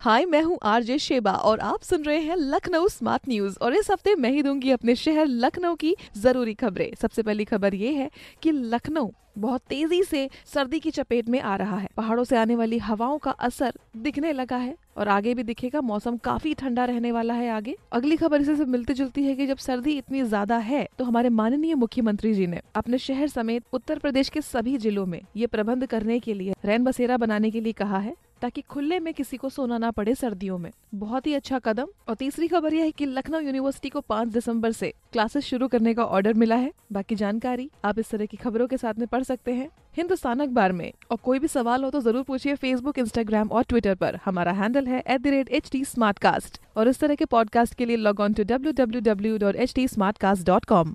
हाय, मैं हूँ RJ Sheba और आप सुन रहे हैं लखनऊ स्मार्ट न्यूज़ और इस हफ़्ते मैं ही दूँगी अपने शहर लखनऊ की ज़रूरी खबरें। सबसे पहली खबर ये है कि लखनऊ बहुत तेज़ी से सर्दी की चपेट में आ रहा है। पहाड़ों से आने वाली हवाओं का असर दिखने लगा है और आगे भी दिखेगा। मौसम काफ़ी ठंडा रहने वाला है आगे। अगली खबर इसे से मिलती जुलती है कि जब सर्दी इतनी ज़्यादा है तो हमारे माननीय मुख्यमंत्री जी ने अपने शहर समेत उत्तर प्रदेश के सभी जिलों में ये प्रबंध करने के लिए रैन बसेरा बनाने के लिए कहा है। ताकि खुले में किसी को सोना ना पड़े सर्दियों में। बहुत ही अच्छा कदम। और तीसरी खबर यह है कि लखनऊ यूनिवर्सिटी को 5 दिसंबर से क्लासेस शुरू करने का ऑर्डर मिला है। बाकी जानकारी आप इस तरह की खबरों के साथ में पढ़ सकते हैं। हिंदुस्तान अखबार में। और कोई भी सवाल हो तो ज़रूर पूछिए फेसबुक इंस्टाग्राम और ट्विटर पर। हमारा हैंडल है एट और इस तरह के पॉडकास्ट के लिए log on to W W W dot H T smart cast dot com